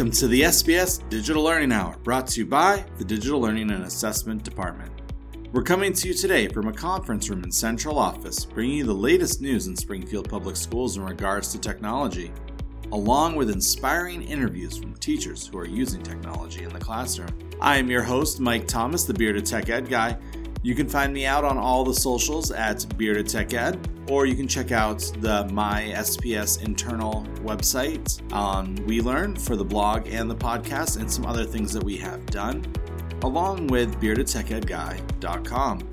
Welcome to the SPS Digital Learning Hour, brought to you by the Digital Learning and Assessment Department. We're coming to you today from a conference room in Central Office, bringing you the latest news in Springfield Public Schools in regards to technology, along with inspiring interviews from teachers who are using technology in the classroom. I am your host, Mike Thomas, the Bearded Tech Ed Guy. You can find me out on all the socials at Bearded Tech Ed, or you can check out the My SPS internal website on WeLearn for the blog and the podcast and some other things that we have done, along with beardedtechedguy.com.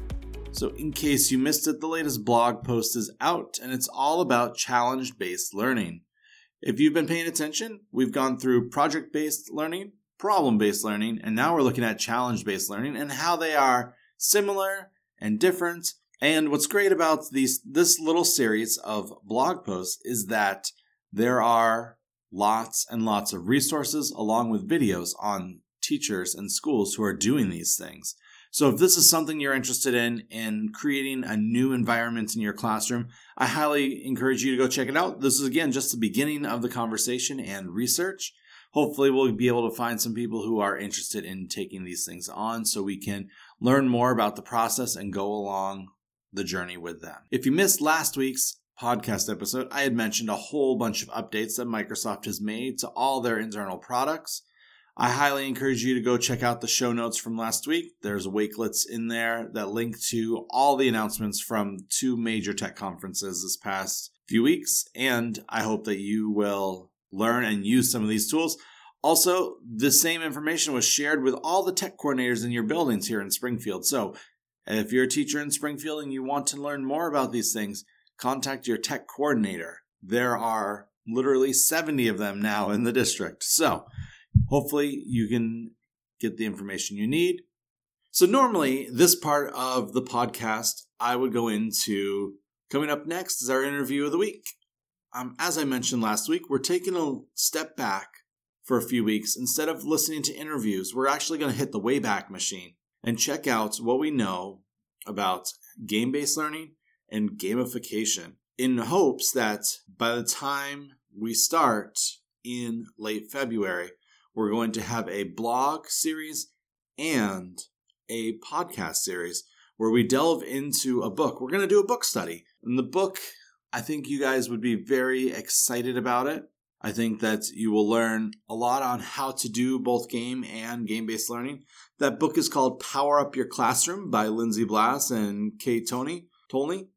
So, in case you missed it, the latest blog post is out and it's all about challenge based learning. If you've been paying attention, we've gone through project based learning, problem based learning, and now we're looking at challenge based learning and how they are similar and different. And what's great about these this little series of blog posts is that there are lots and lots of resources along with videos on teachers and schools who are doing these things. So if this is something you're interested in in creating a new environment in your classroom, I highly encourage you to go check it out. This is again just the beginning of the conversation and research hopefully we'll be able to find some people who are interested in taking these things on so we can learn more about the process and go along the journey with them. If you missed last week's podcast episode, I had mentioned a whole bunch of updates that Microsoft has made to all their internal products. I highly encourage you to go check out the show notes from last week. There's Wakelets in there that link to all the announcements from two major tech conferences this past few weeks. And I hope that you will learn and use some of these tools. Also, the same information was shared with all the tech coordinators in your buildings here in Springfield. So, if you're a teacher in Springfield and you want to learn more about these things, contact your tech coordinator. There are literally 70 of them now in the district. So, hopefully, you can get the information you need. So, normally, this part of the podcast, I would go into coming up next is our interview of the week um, as I mentioned last week, we're taking a step back for a few weeks. Instead of listening to interviews, we're actually going to hit the Wayback Machine and check out what we know about game based learning and gamification in hopes that by the time we start in late February, we're going to have a blog series and a podcast series where we delve into a book. We're going to do a book study. And the book I think you guys would be very excited about it. I think that you will learn a lot on how to do both game and game based learning. That book is called Power Up Your Classroom by Lindsay Blass and Kate Tony. Tolnai.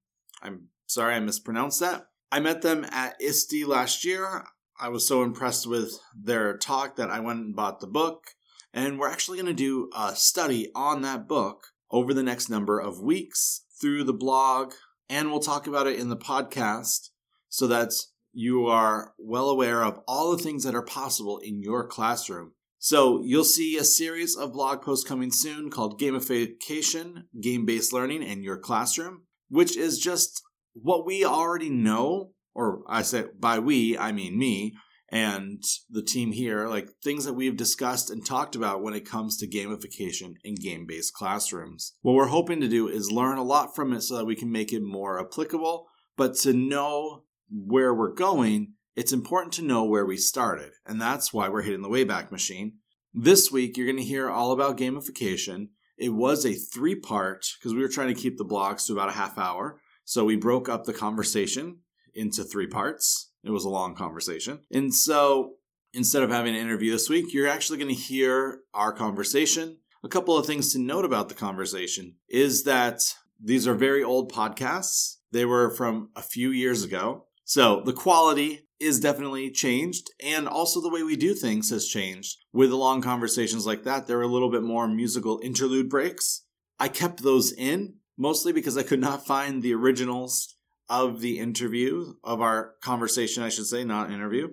I'm sorry I mispronounced that. I met them at ISTE last year. I was so impressed with their talk that I went and bought the book. And we're actually going to do a study on that book over the next number of weeks through the blog, and we'll talk about it in the podcast so that you are well aware of all the things that are possible in your classroom. So you'll see a series of blog posts coming soon called Gamification, Game Based Learning in Your Classroom, which is just what we already know, or I say by we, I mean me, and the team here, like things that we've discussed and talked about when it comes to gamification in game based classrooms. What we're hoping to do is learn a lot from it so that we can make it more applicable, but to know where we're going, it's important to know where we started. And that's why we're hitting the Wayback Machine. This week, you're going to hear all about gamification. It was a three part, because we were trying to keep the blocks to about a half hour. So we broke up the conversation into three parts. It was a long conversation. And so instead of having an interview this week, you're actually going to hear our conversation. A couple of things to note about the conversation is that these are very old podcasts. They were from a few years ago. So the quality is definitely changed. And also the way we do things has changed. With long conversations like that, there are a little bit more musical interlude breaks. I kept those in mostly because I could not find the originals of the interview, of our conversation, I should say, not interview.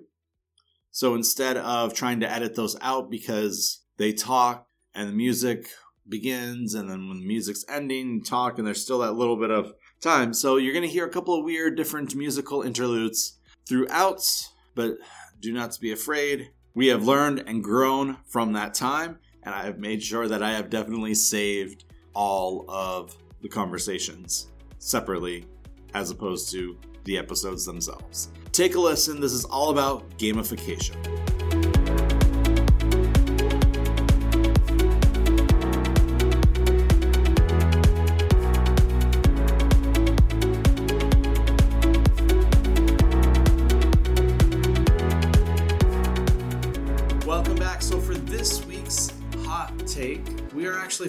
So instead of trying to edit those out because they talk and the music begins, and then when the music's ending, you talk, and there's still that little bit of time. So you're going to hear a couple of weird, different musical interludes throughout, but do not be afraid. We have learned and grown from that time, and I have made sure that I have definitely saved all of the conversations separately as opposed to the episodes themselves. Take a listen. This is all about gamification.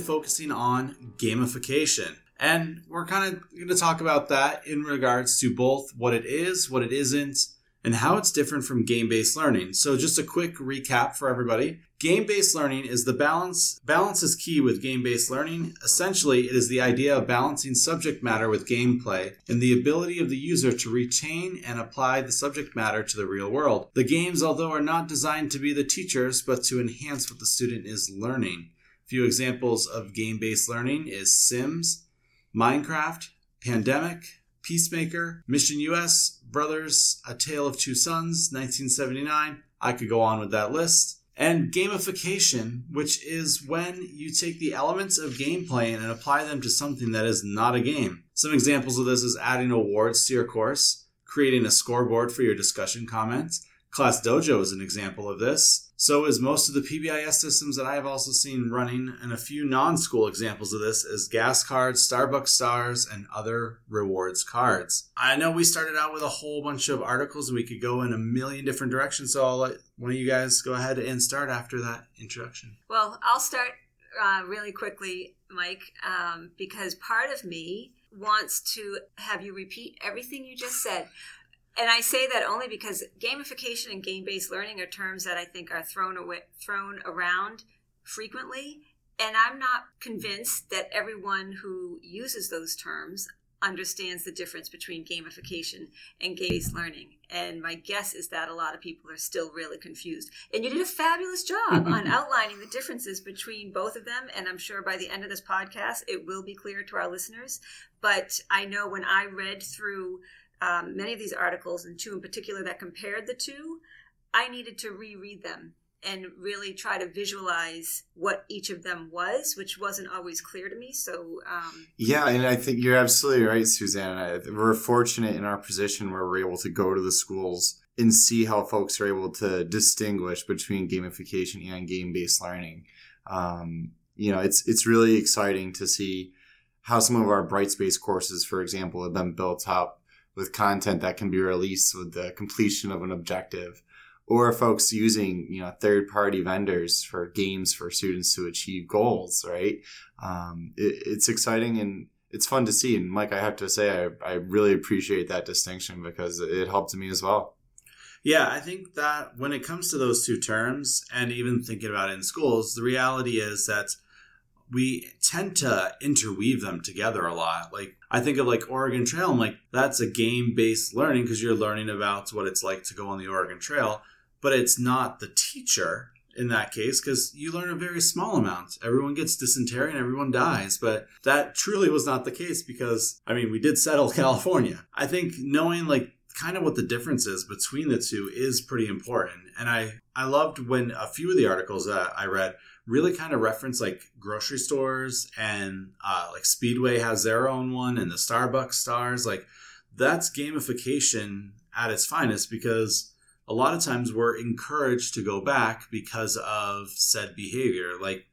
Focusing on gamification. And we're kind of going to talk about that in regards to both what it is, what it isn't, and how it's different from game based learning. So, just a quick recap for everybody. Game based learning is the balance. Balance is key with game based learning. Essentially, it is the idea of balancing subject matter with gameplay and the ability of the user to retain and apply the subject matter to the real world. The games, although, are not designed to be the teachers, but to enhance what the student is learning. Few examples of game based learning is Sims, Minecraft, Pandemic, Peacemaker, Mission US, Brothers, A Tale of Two Sons, 1979. I could go on with that list. And gamification, which is when you take the elements of gameplay and apply them to something that is not a game. Some examples of this is adding awards to your course, creating a scoreboard for your discussion comments. Class Dojo is an example of this. So is most of the PBIS systems that I have also seen running, and a few non-school examples of this is gas cards, Starbucks stars, and other rewards cards. I know we started out with a whole bunch of articles and we could go in a million different directions, so I'll let one of you guys go ahead and start after that introduction. Well, I'll start uh, really quickly, Mike, um, because part of me wants to have you repeat everything you just said and I say that only because gamification and game-based learning are terms that I think are thrown away, thrown around frequently, and I'm not convinced that everyone who uses those terms understands the difference between gamification and game-based learning. And my guess is that a lot of people are still really confused. And you did a fabulous job on outlining the differences between both of them. And I'm sure by the end of this podcast, it will be clear to our listeners. But I know when I read through um, many of these articles, and two in particular that compared the two, I needed to reread them and really try to visualize what each of them was, which wasn't always clear to me. So, um, yeah, and I think you're absolutely right, Suzanne. We're fortunate in our position where we're able to go to the schools and see how folks are able to distinguish between gamification and game based learning. Um, you know, it's it's really exciting to see how some of our Brightspace courses, for example, have been built up with content that can be released with the completion of an objective or folks using you know third party vendors for games for students to achieve goals right? Um, it, it's exciting and it's fun to see. And mike i have to say I, I really appreciate that distinction because it helped me as well. Yeah i think that when it comes to those two terms and even thinking about it in schools the reality is that we tend to interweave them together a lot. Like I think of like Oregon Trail, I'm like that's a game based learning because you're learning about what it's like to go on the Oregon Trail, but it's not the teacher in that case because you learn a very small amount. Everyone gets dysentery and everyone dies, but that truly was not the case because I mean we did settle California. I think knowing like kind of what the difference is between the two is pretty important. And I I loved when a few of the articles that I read really kind of reference like grocery stores and uh, like Speedway has their own one and the Starbucks stars. Like that's gamification at its finest because a lot of times we're encouraged to go back because of said behavior. Like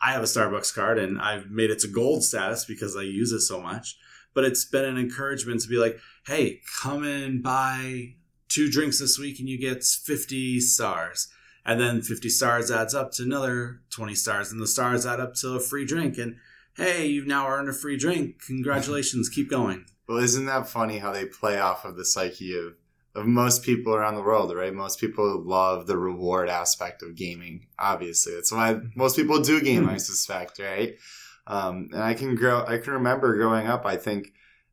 I have a Starbucks card and I've made it to gold status because I use it so much. But it's been an encouragement to be like, hey, come and buy two drinks this week and you get 50 stars. And then 50 stars adds up to another 20 stars and the stars add up to a free drink. And hey you've now earned a free drink. Congratulations. Keep going. Well isn't that funny how they play off of the psyche of of most people around the world right? Most people love the reward aspect of gaming obviously. That's why most people do game i hmm. suspect right um, and i can grow i can remember growing up i think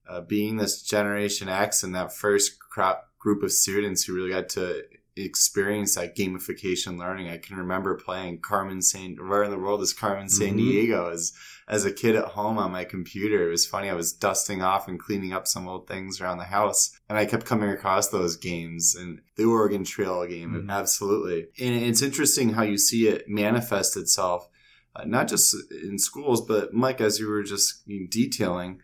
uh, being this generation x and that first crop group of students who really got to experience that gamification learning. I can remember playing Carmen San where in the world is Carmen San mm-hmm. Diego as as a kid at home on my computer. It was funny. I was dusting off and cleaning up some old things around the house, and I kept coming across those games and the Oregon Trail game. Mm-hmm. Absolutely, and it's interesting how you see it manifest itself, uh, not just in schools, but Mike, as you were just detailing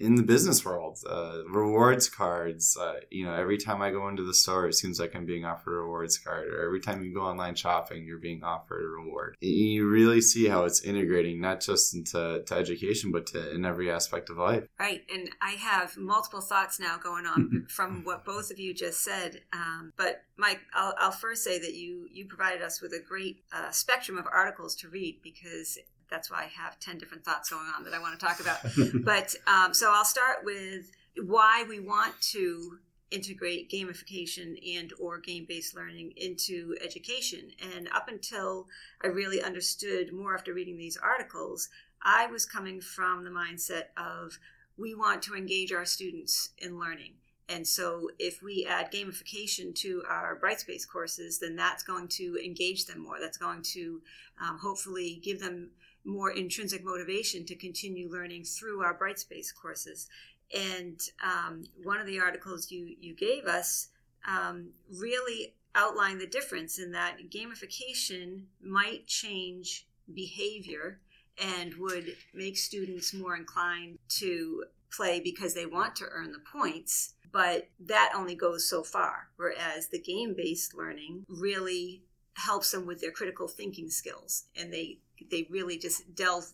in the business world, uh, rewards cards. Uh, you know, every time I go into the store, it seems like I'm being offered a rewards card. Or every time you go online shopping, you're being offered a reward. You really see how it's integrating not just into to education, but to in every aspect of life. Right, and I have multiple thoughts now going on from what both of you just said. Um, but Mike, I'll, I'll, first say that you you provided us with a great uh, spectrum of articles to read because that's why I have 10 different thoughts going on that I want to talk about. but um, so I'll start with why we want to integrate gamification and or game-based learning into education. And up until i really understood more after reading these articles i was coming from the mindset of we want to engage our students in learning. And so if we add gamification to our brightspace courses then that's going to engage them more. That's going to um, hopefully give them more intrinsic motivation to continue learning through our Brightspace courses. And um, one of the articles you, you gave us um, really outlined the difference in that gamification might change behavior and would make students more inclined to play because they want to earn the points. But that only goes so far. Whereas the game based learning really helps them with their critical thinking skills and they they really just delve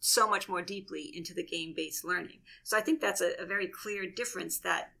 so much more deeply into the game based learning. So I think that's a, a, very clear difference that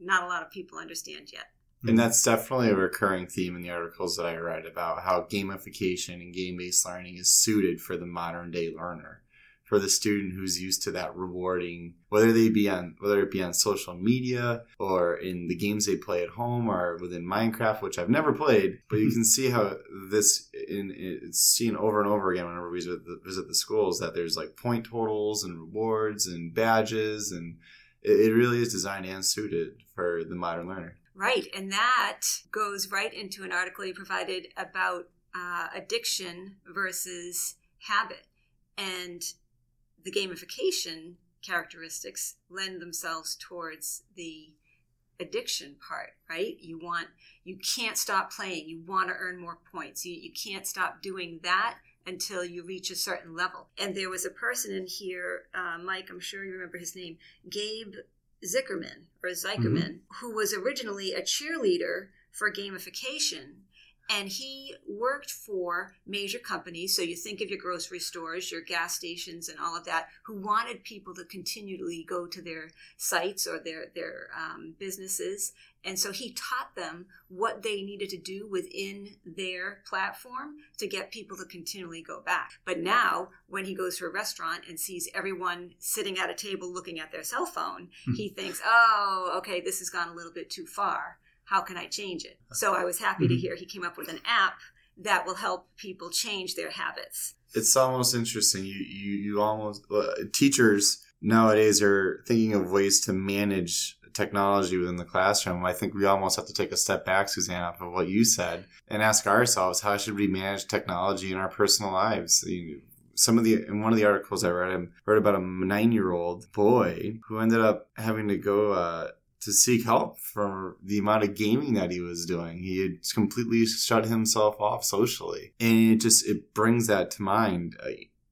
not a lot of people understand yet. And that's definitely a recurring theme in the articles that I read about how gamification and game based learning is suited for the modern day learner for the student who's used to that rewarding whether they be on whether it be on social media or in the games they play at home or within minecraft which i've never played but you mm-hmm. can see how this in it's seen over and over again whenever we visit the, visit the schools that there's like point totals and rewards and badges and it, it really is designed and suited for the modern learner right and that goes right into an article you provided about uh, addiction versus habit and the gamification characteristics lend themselves towards the addiction part, right? You want, you can't stop playing. You want to earn more points. You, you can't stop doing that until you reach a certain level. And there was a person in here, uh, Mike, I'm sure you remember his name, Gabe Zichermann or Zikerman, mm-hmm. who was originally a cheerleader for gamification and he worked for major companies. So you think of your grocery stores your gas stations and all of that who wanted people to continually go to their sites or their their um, businesses. And so he taught them what they needed to do within their platform to get people to continually go back. But now when he goes to a restaurant and sees everyone sitting at a table looking at their cell phone hmm. he thinks oh okay this has gone a little bit too far how can I change it? So I was happy mm-hmm. to hear he came up with an app that will help people change their habits. It's almost interesting. You you you almost uh, teachers nowadays are thinking of ways to manage technology within the classroom. I think we almost have to take a step back, Suzanne, off of what you said, and ask ourselves how should we manage technology in our personal lives. You, some of the in one of the articles I read, I read about a nine year old boy who ended up having to go uh, to seek help for the amount of gaming that he was doing. He had completely shut himself off socially, and it just it brings that to mind. Uh,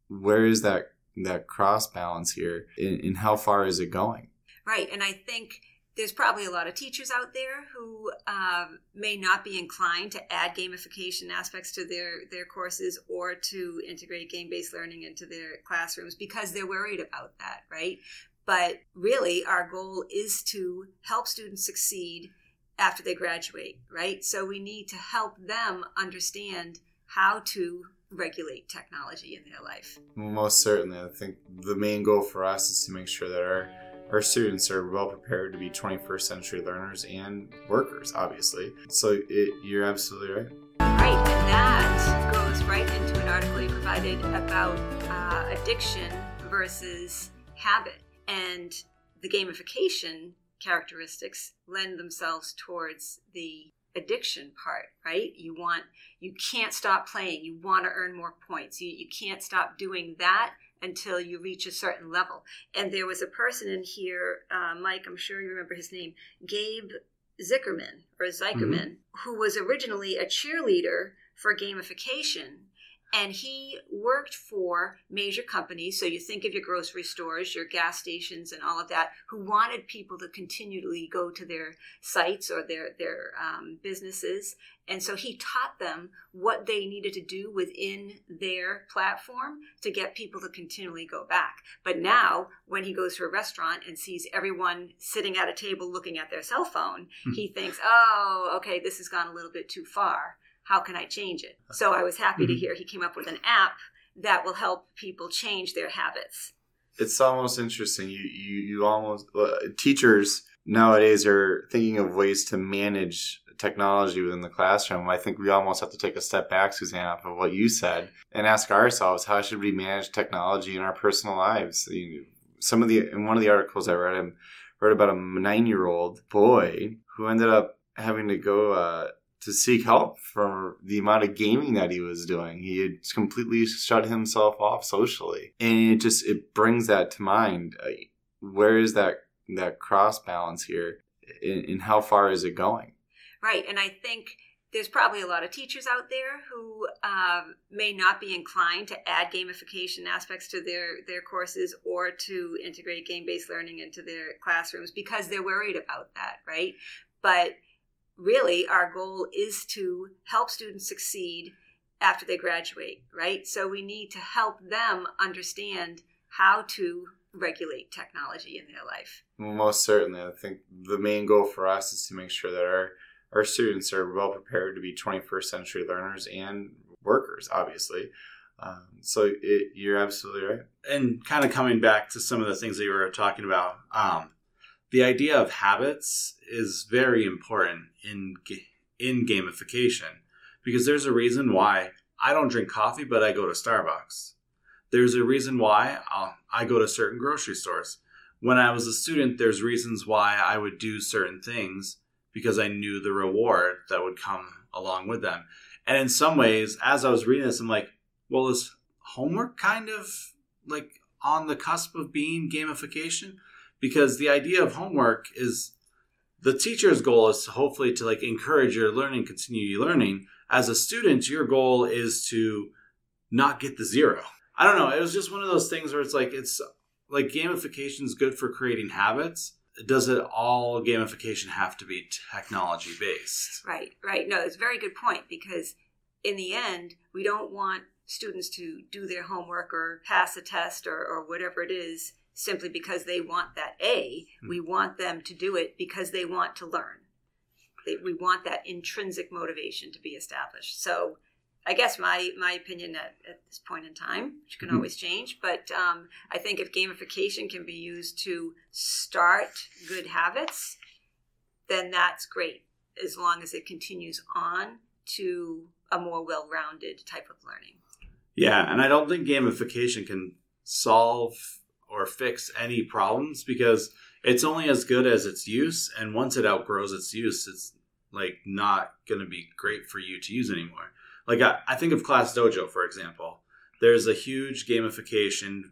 where is that that cross balance here, and, and how far is it going? Right, and I think there's probably a lot of teachers out there who um, may not be inclined to add gamification aspects to their their courses or to integrate game based learning into their classrooms because they're worried about that, right? But really, our goal is to help students succeed after they graduate, right? So we need to help them understand how to regulate technology in their life. Most certainly. I think the main goal for us is to make sure that our our students are well prepared to be 21st century learners and workers, obviously. So it, you're absolutely right. Right, and that goes right into an article you provided about uh, addiction versus habit and the gamification characteristics lend themselves towards the addiction part right? You want you can't stop playing. You want to earn more points. You, you can't stop doing that until you reach a certain level. And there was a person in here uh, mike i'm sure you remember his name gabe Zichermann or zikerman mm-hmm. who was originally a cheerleader for gamification and he worked for major companies. So you think of your grocery stores, your gas stations, and all of that, who wanted people to continually go to their sites or their their um, businesses. And so he taught them what they needed to do within their platform to get people to continually go back. But now, when he goes to a restaurant and sees everyone sitting at a table looking at their cell phone, Hmm. he thinks, oh, okay, this has gone a little bit too far. How can I change it? So I was happy to Mhm. hear he came up with an app that will help people change their habits. it's almost interesting. You you you almost uh, teachers nowadays are thinking of ways to manage technology within the classroom. I think we almost have to take a step back, Suzanne, off of what you said, and ask ourselves how should we manage technology in our personal lives. Some of the in one of the articles I read, I read about a nine year old boy who ended up having to go. Uh, to seek help for the amount of gaming that he was doing. He had completely shut himself off socially, and it just it brings that to mind. Uh, where is that that cross balance here, and, and how far is it going? Right. And I think there's probably a lot of teachers out there who um, may not be inclined to add gamification aspects to their, their courses or to integrate game based learning into their classrooms because they're worried about that, right? But really, our goal is to help students succeed after they graduate, right? So we need to help them understand how to regulate technology in their life. Most certainly, I think the main goal for us is to make sure that our our students are well prepared to be 21st century learners and workers, obviously. Um, so it, you're absolutely right. and kind of coming back to some of the things that you were talking about, um, the idea of habits is very important in in gamification because there's a reason why I don't drink coffee, but I go to Starbucks. There's a reason why I'll, I go to certain grocery stores. When I was a student, there's reasons why I would do certain things because I knew the reward that would come along with them. And in some ways, as I was reading this, I'm like, well, is homework kind of like on the cusp of being gamification? Because the idea of homework is the teacher's goal is to hopefully to like encourage your learning, continue your learning. As a student, your goal is to not get the zero. I don't know. It was just one of those things where it's like it's like gamification is good for creating habits. Does it all gamification have to be technology based? Right, right. No, it's a very good point because in the end, we don't want students to do their homework or pass a test or, or whatever it is simply because they want that A. Hmm. We want them to do it because they want to learn. They, we want that intrinsic motivation to be established. So, I guess my my opinion at, at this point in time, which can Mhm. always change, but um, I think if gamification can be used to start good habits, then that's great as long as it continues on to a more well-rounded type of learning. Yeah, and I don't think gamification can solve or fix any problems because it's only as good as its use, and once it outgrows its use, it's like not going to be great for you to use anymore. Like I, I think of Class Dojo, for example. There's a huge gamification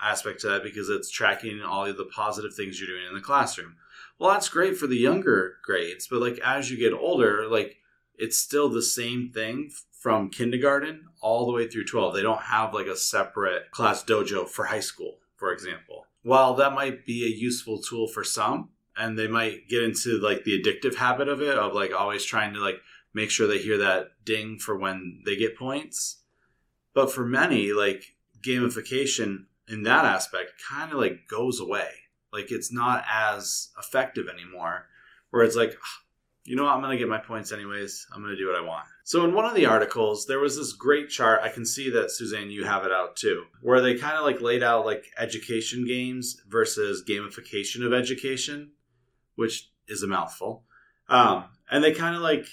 aspect to that because it's tracking all of the positive things you're doing in the classroom. Well, that's great for the younger grades, but like as you get older, like it's still the same thing from kindergarten all the way through 12. They don't have like a separate class dojo for high school, for example. While that might be a useful tool for some, and they might get into like the addictive habit of it, of like always trying to like make sure they hear that ding for when they get points. But for many, like gamification in that aspect kind of like goes away. Like it's not as effective anymore. Where it's like, "Ah, you know what, I'm going to get my points anyways. I'm going to do what I want. So in one of the articles, there was this great chart. I can see that Suzanne, you have it out too, where they kind of like laid out like education games versus gamification of education, which is a mouthful. Um, and they kind of like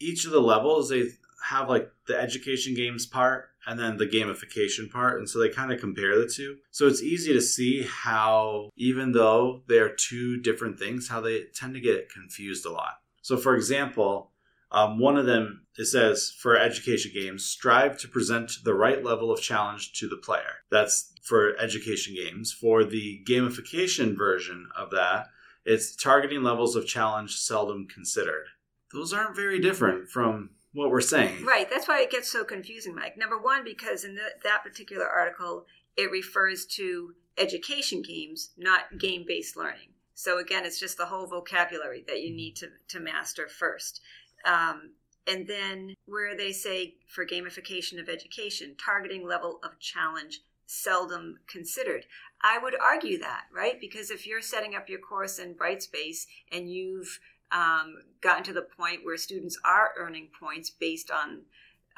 each of the levels they have like the education games part and then the gamification part and so they kind of compare the two so it's easy to see how even though they're two different things how they tend to get confused a lot so for example um, one of them it says for education games strive to present the right level of challenge to the player that's for education games for the gamification version of that it's targeting levels of challenge seldom considered those aren't very different from what we're saying. Right. That's why it gets so confusing, Mike. Number one, because in the, that particular article, it refers to education games, not game based learning. So again, it's just the whole vocabulary that you need to, to master first. Um, and then where they say for gamification of education, targeting level of challenge seldom considered. I would argue that, right? Because if you're setting up your course in Brightspace and you've um, gotten to the point where students are earning points based on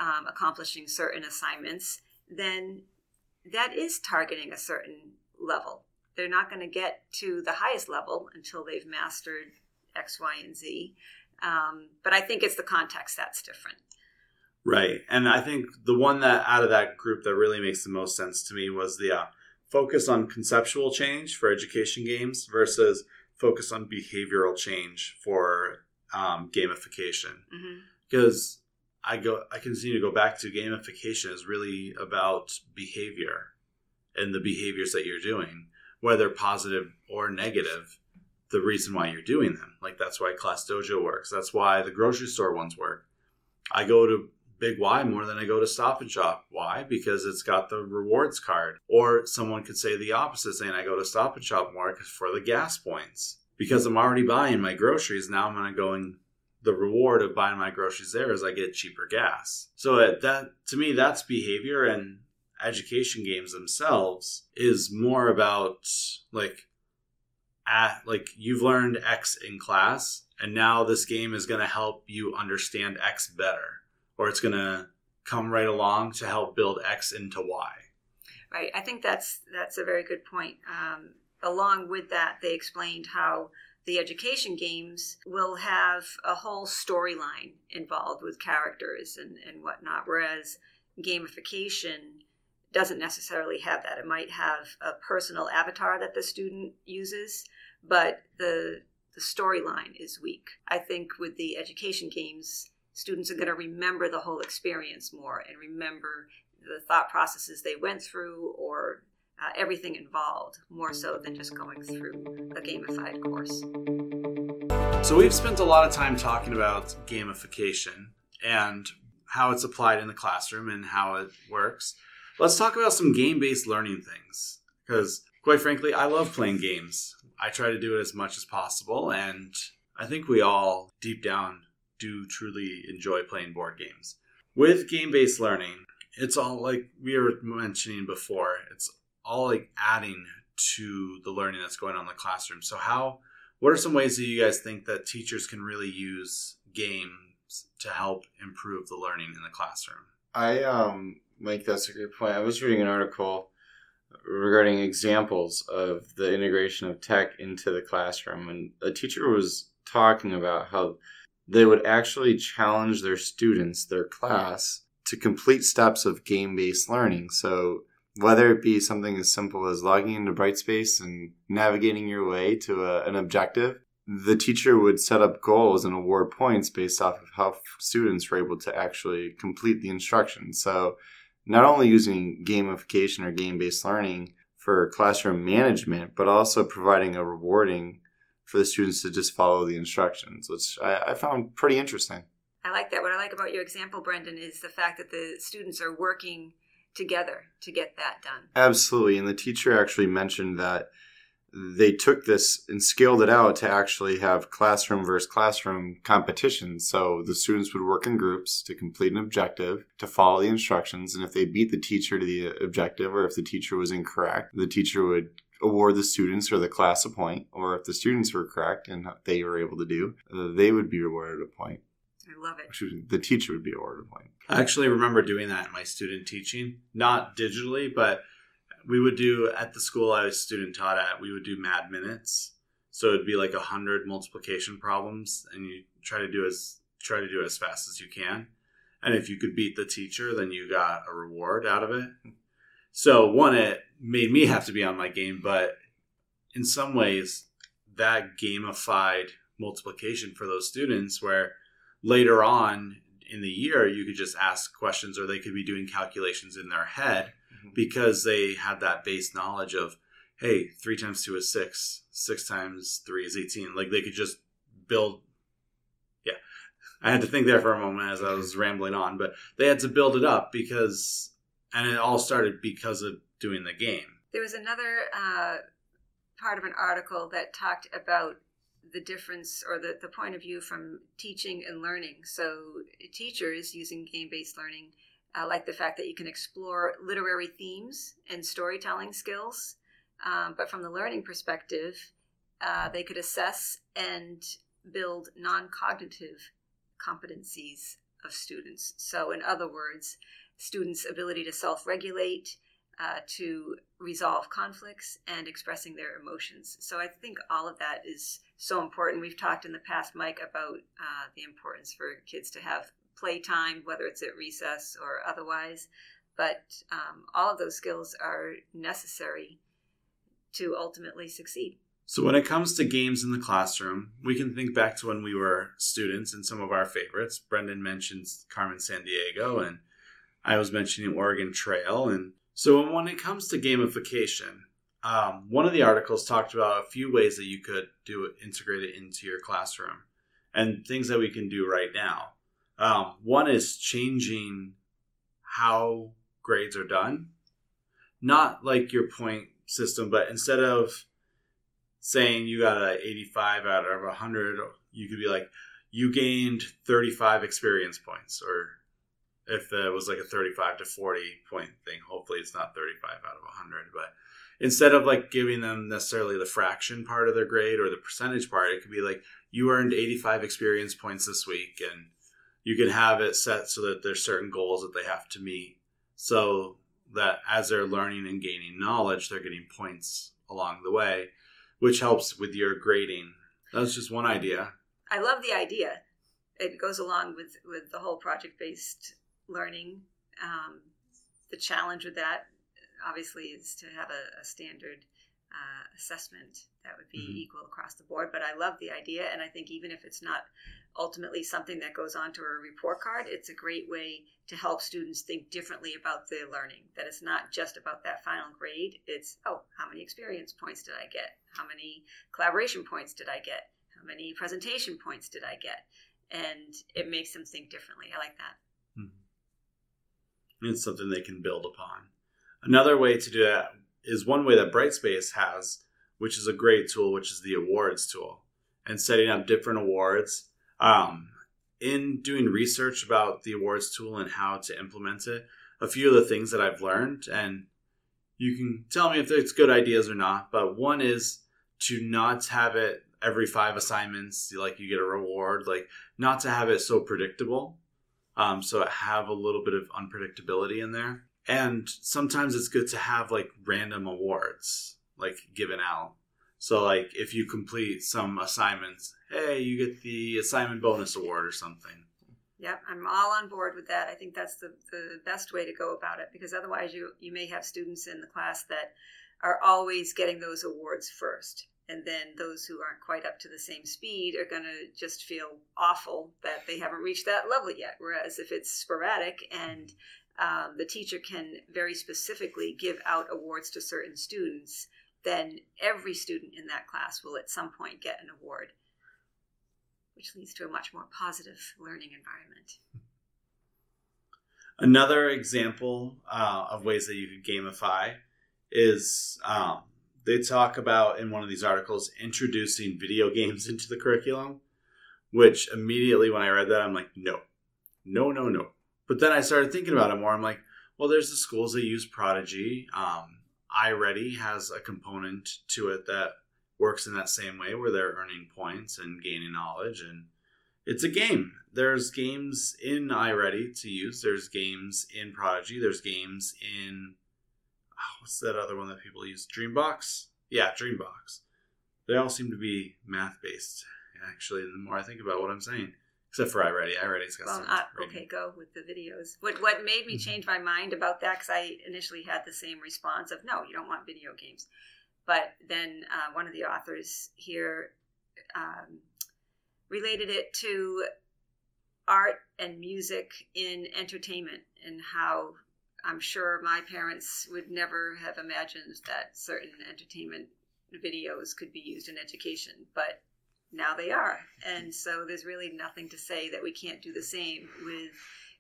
um, accomplishing certain assignments, then that is targeting a certain level. They're not going to get to the highest level until they've mastered X, Y, and Z. Um, but I think it's the context that's different. Right. And I think the one that out of that group that really makes the most sense to me was the uh, focus on conceptual change for education games versus focus on behavioral change for um, gamification. Mm-hmm. Because I go, I continue to go back to gamification is really about behavior and the behaviors that you're doing, whether positive or negative. The reason why you're doing them, like that's why Class Dojo works. That's why the grocery store ones work. I go to Big Y more than I go to Stop and Shop. Why? Because it's got the rewards card. Or someone could say the opposite, saying I go to Stop and Shop more for the gas points. Because I'm already buying my groceries, now I'm going to go and the reward of buying my groceries there is I get cheaper gas. So uh, that to me, that's behavior and education games themselves is more about like at like you've learned X in class and now this game is going to help you understand X better or it's going to come right along to help build X into Y. Right. I think that's that's a very good point. Um, along with that, they explained how the education games will have a whole storyline involved with characters and, and whatnot, whereas gamification doesn't necessarily have that. It might have a personal avatar that the student uses, but the the storyline is weak. I think with the education games, students are going to remember the whole experience more and remember the thought processes they went through or uh, everything involved more so than just going through a gamified course. So, we've spent a lot of time talking about gamification and how it's applied in the classroom and how it works. Let's talk about some game based learning things because, quite frankly, I love playing games. I try to do it as much as possible, and I think we all, deep down, do truly enjoy playing board games. With game based learning, it's all like we were mentioning before, it's all like adding to the learning that's going on in the classroom. So, how, what are some ways that you guys think that teachers can really use games to help improve the learning in the classroom? I um Mike, that's a great point. I was reading an article regarding examples of the integration of tech into the classroom, and a teacher was talking about how they would actually challenge their students, their class, to complete steps of game based learning. So, whether it be something as simple as logging into Brightspace and navigating your way to a, an objective, the teacher would set up goals and award points based off of how students were able to actually complete the instruction. So, not only using gamification or game based learning for classroom management, but also providing a rewarding for the students to just follow the instructions, which I, I, found pretty interesting. I like that. What I like about your example, Brendan, is the fact that the students are working together to get that done. Absolutely. And the teacher actually mentioned that they took this and scaled it out to actually have classroom versus classroom competitions. So the students would work in groups to complete an objective, to follow the instructions, and if they beat the teacher to the objective, or if the teacher was incorrect, the teacher would award the students or the class a point, or if the students were correct and they were able to do, uh, they would be awarded a point. I love it. The teacher would be awarded a point. I actually remember doing that in my student teaching, not digitally, but we would do at the school I was student taught at, we would do mad minutes. So it'd be like a hundred multiplication problems, and you try to do as try to do as fast as you can. And if you could beat the teacher, then you got a reward out of it. So one, it made me have to be on my game, but in some ways, that gamified multiplication for those students, where later on in the year you could just ask questions, or they could be doing calculations in their head mm-hmm. because they had that base knowledge of hey three times two is six six times three is 18 like they could just build yeah I had to think there for a moment as I was rambling on, but they had to build it up because, and it all started because of doing the game. There was another uh, part of an article that talked about the difference or the, the point of view from teaching and learning. So, teachers using game based learning uh, like the fact that you can explore literary themes and storytelling skills. Um, but from the learning perspective, uh, they could assess and build non cognitive competencies of students. So, in other words, students' ability to self regulate, uh, to resolve conflicts, and expressing their emotions. So, I think all of that is so important. We've talked in the past, Mike, about uh, the importance for kids to have playtime, whether it's at recess or otherwise. But um, all of those skills are necessary to ultimately succeed. So, when it comes to games in the classroom, we can think back to when we were students and some of our favorites. Brendan mentions Carmen Sandiego, and I was mentioning Oregon Trail. And so, when it comes to gamification, um, one of the articles talked about a few ways that you could do it, integrate it into your classroom, and things that we can do right now. Um, one is changing how grades are done, not like your point system, but instead of saying you got an 85 out of 100, you could be like, you gained 35 experience points. Or if it was like a 35 to 40 point thing, hopefully it's not 35 out of 100. But instead of like giving them necessarily the fraction part of their grade or the percentage part, it could be like, you earned 85 experience points this week and you can have it set so that there's certain goals that they have to meet. So that as they're learning and gaining knowledge they're getting points along the way which helps with your grading. That's just one idea. I love the idea. It goes along with with the whole project based learning. Um, the challenge with that obviously is to have a, a standard uh, assessment that would be mm-hmm. equal across the board. But I love the idea, and I think even if it's not ultimately something that goes onto a report card, it's a great way to help students think differently about their learning. That it's not just about that final grade. It's oh, how many experience points did I get? How many collaboration points did I get? How many presentation points did I get? And it makes them think differently. I like that. Mm-hmm. It's something they can build upon. Another way to do that is one way that Brightspace has, which is a great tool, which is the awards tool, and setting up different awards. Um, in doing research about the awards tool and how to implement it, a few of the things that I've learned, and you can tell me if it's good ideas or not, but one is to not have it every five assignments, like you get a reward, like not to have it so predictable. Um, so have a little bit of unpredictability in there and sometimes it's good to have like random awards like given out. So like if you complete some assignments hey you get the assignment bonus award or something. Yep i'm all on board with that. I think that's the, the best way to go about it because otherwise you you may have students in the class that are always getting those awards first. And then those who aren't quite up to the same speed are going to just feel awful that they haven't reached that level yet. Whereas if it's sporadic and um, the teacher can very specifically give out awards to certain students, then every student in that class will at some point get an award, which leads to a much more positive learning environment. Another example uh, of ways that you could gamify is um, they talk about in one of these articles introducing video games into the curriculum, which immediately when I read that, I'm like, no, no, no, no. But then I started thinking about it more. I'm like, well, there's the schools that use Prodigy. Um, iReady has a component to it that works in that same way where they're earning points and gaining knowledge. And it's a game. There's games in iReady to use. There's games in Prodigy. There's games in oh, what's that other one that people use? Dreambox. Yeah, Dreambox. They all seem to be math based. Actually, the more I think about what I'm saying. Except for iReady. iReady's got well, some. Uh, okay, go with the videos. What what made me mm-hmm. change my mind about that? Because I initially had the same response of no, you don't want video games. But then uh, one of the authors here um, related it to art and music in entertainment and how I'm sure my parents would never have imagined that certain entertainment videos could be used in education, but now they are. And so there's really nothing to say that we can't do the same with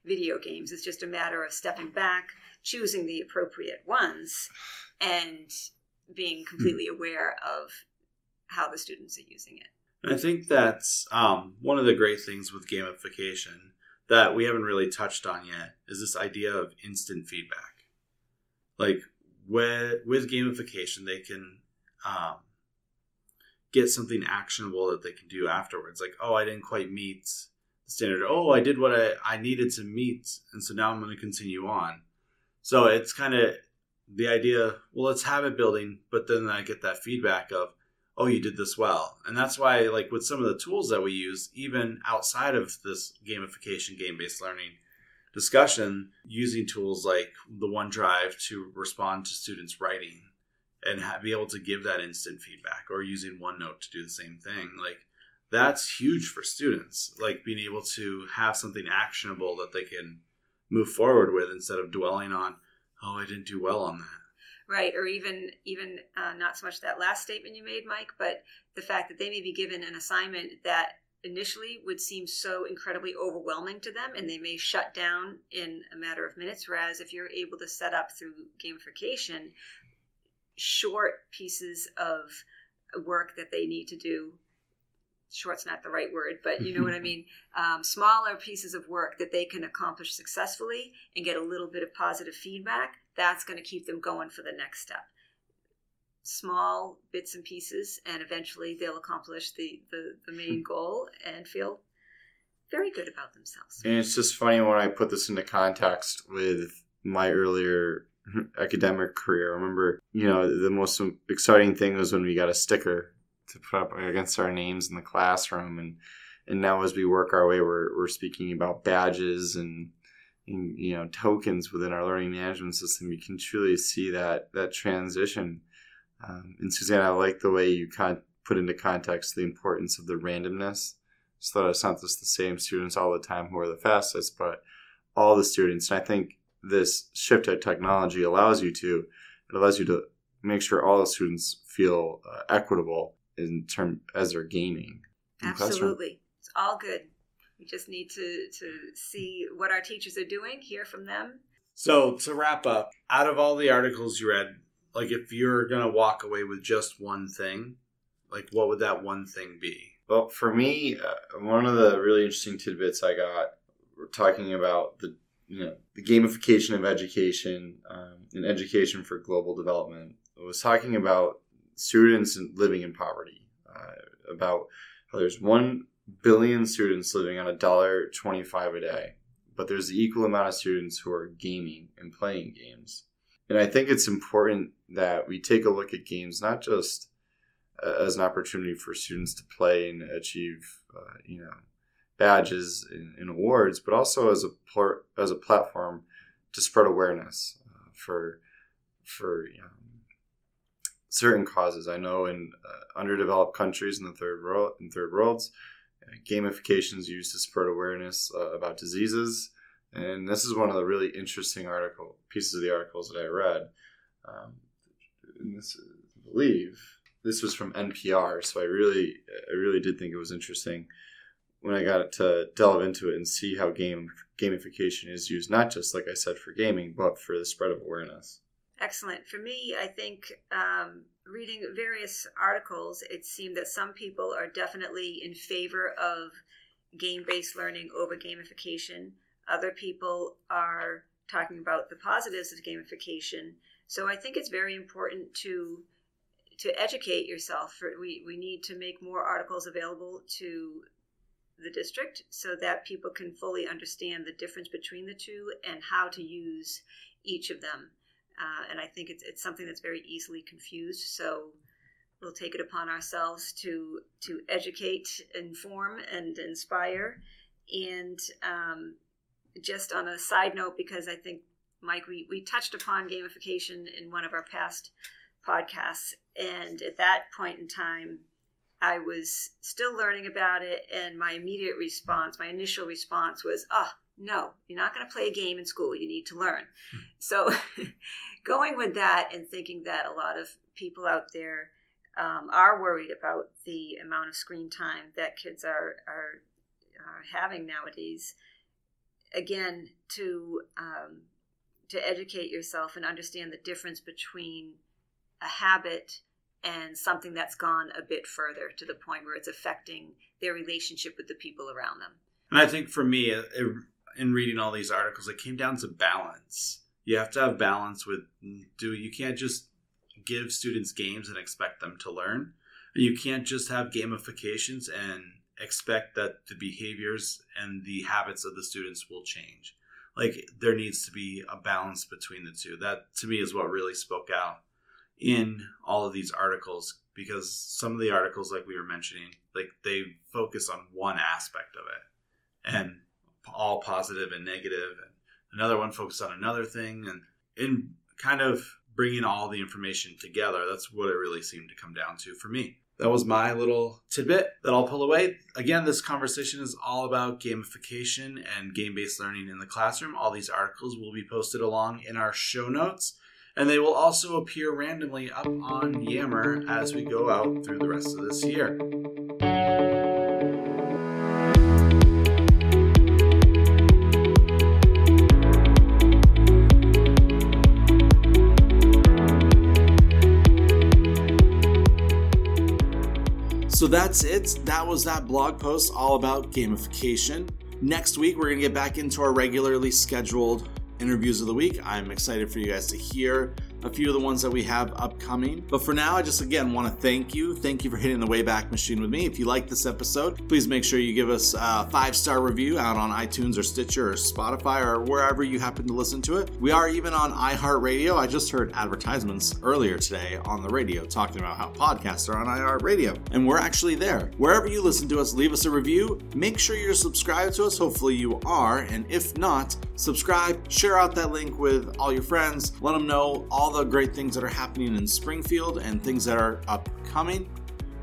video games. It's just a matter of stepping back, choosing the appropriate ones, and being completely aware of how the students are using it. I think that's um, one of the great things with gamification that we haven't really touched on yet is this idea of instant feedback. Like with with gamification, they can um, get something actionable that they can do afterwards. Like, oh, I didn't quite meet the standard. Oh, I did what I, I needed to meet, and so now I'm going to continue on. So it's kind of the idea. Well, let's have it building, but then I get that feedback of, oh, you did this well, and that's why, like with some of the tools that we use, even outside of this gamification, game based learning discussion, using tools like the OneDrive to respond to students' writing and ha- be able to give that instant feedback or using OneNote to do the same thing. Like that's huge for students, like being able to have something actionable that they can move forward with instead of dwelling on, oh, I didn't do well on that. Right, or even even uh, not so much that last statement you made, Mike, but the fact that they may be given an assignment that initially would seem so incredibly overwhelming to them and they may shut down in a matter of minutes whereas if you're able to set up through gamification short pieces of work that they need to do. Short's not the right word but you know what i mean? Um, smaller pieces of work that they can accomplish successfully and get a little bit of positive feedback that's going to keep them going for the next step. Small bits and pieces and eventually they'll accomplish the, the, the main goal and feel very good about themselves. And it's just funny when i put this into context with my earlier academic career. I remember, you know, the most exciting thing was when we got a sticker to put up against our names in the classroom, and and now as we work our way, we're we're speaking about badges and, and you know tokens within our learning management system. You can truly see that that transition. Um, and Suzanne, I like the way you kind con- put into context the importance of the randomness, so that it's not just the same students all the time who are the fastest, but all the students. And I think this shift at technology allows you to it allows you to make sure all the students feel uh, equitable in term as they're gaming. Absolutely, it's all good. We just need to to see what our teachers are doing, hear from them. So to wrap up, out of all the articles you read, like if you're gonna walk away with just one thing, like what would that one thing be? Well, for me, uh, one of the really interesting tidbits I got, we're talking about the you know the gamification of education um, and education for global development. I was talking about students living in poverty, uh, about how there's one billion students living on a dollar twenty-five a day, but there's the equal amount of students who are gaming and playing games. And I think it's important that we take a look at games not just uh, as an opportunity for students to play and achieve, uh, you know, badges and, and awards, but also as a pl- as a platform to spread awareness uh, for for um, certain causes. I know in uh, underdeveloped countries in the third world, in third worlds, uh, gamification is used to spread awareness uh, about diseases. And this is one of the really interesting article pieces of the articles that I read. Um, this, I believe this was from NPR, so I really, I really did think it was interesting when I got to delve into it and see how game gamification is used, not just like I said for gaming, but for the spread of awareness. Excellent. For me, I think um, reading various articles, it seemed that some people are definitely in favor of game based learning over gamification. Other people are talking about the positives of gamification. So I think it's very important to to educate yourself. We, we need to make more articles available to the district so that people can fully understand the difference between the two and how to use each of them. Uh, and I think it's, it's something that's very easily confused. So we'll take it upon ourselves to to educate, inform, and inspire. And um, just on a side note, because I think Mike, we, we touched upon gamification in one of our past podcasts, and at that point in time, I was still learning about it, and my immediate response, my initial response was, oh, no, you're not going to play a game in school. You need to learn. So, going with that and thinking that a lot of people out there um, are worried about the amount of screen time that kids are, are, are having nowadays, again, to, um, to educate yourself and understand the difference between a habit and something that's gone a bit further to the point where it's affecting their relationship with the people around them. And I think for me, uh, it, in reading all these articles, it came down to balance. You have to have balance with do you can't just give students games and expect them to learn. You can't just have gamifications and expect that the behaviors and the habits of the students will change. Like there needs to be a balance between the two. That to me is what really spoke out in all of these articles because some of the articles like we were mentioning like they focus on one aspect of it and all positive and negative and another one focused on another thing and in kind of bringing all the information together that's what it really seemed to come down to for me that was my little tidbit that I'll pull away. Again, this conversation is all about gamification and game based learning in the classroom. All these articles will be posted along in our show notes and they will also appear randomly up on Yammer as we go out through the rest of this year. So that's it. That was that blog post all about gamification. Next week, we're going to get back into our regularly scheduled interviews of the week. I'm excited for you guys to hear a few of the ones that we have upcoming. But for now, I just again want to thank you. Thank you for hitting the Wayback Machine with me. If you like this episode, please make sure you give us a five star review out on iTunes or Stitcher or Spotify or wherever you happen to listen to it. We are even on iHeartRadio. I just heard advertisements earlier today on the radio talking about how podcasts are on iHeartRadio, and we're actually there. Wherever you listen to us, leave us a review. Make sure you're subscribed to us. Hopefully, you are. And if not, subscribe, share out that link with all your friends, let them know all all the great things that are happening in Springfield and things that are upcoming.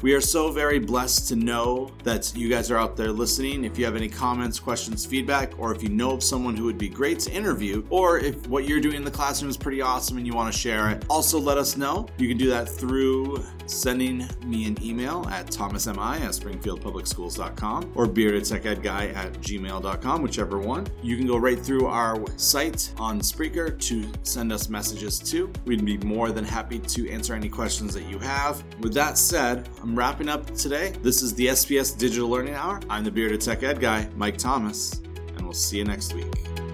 We are so very blessed to know that you guys are out there listening. If you have any comments, questions, feedback, or if you know of someone who would be great to interview, or if what you're doing in the classroom is pretty awesome and you want to share it, also let us know. You can do that through sending me an email at thomasmi at springfieldpublicschools.com or beardedtechedguy at gmail.com, whichever one. You can go right through our site on Spreaker to send us messages too. We'd be more than happy to answer any questions that you have. With that said, I'm wrapping up today. This is the SPS Digital Learning Hour. I'm the Bearded Tech Ed guy, Mike Thomas, and we'll see you next week.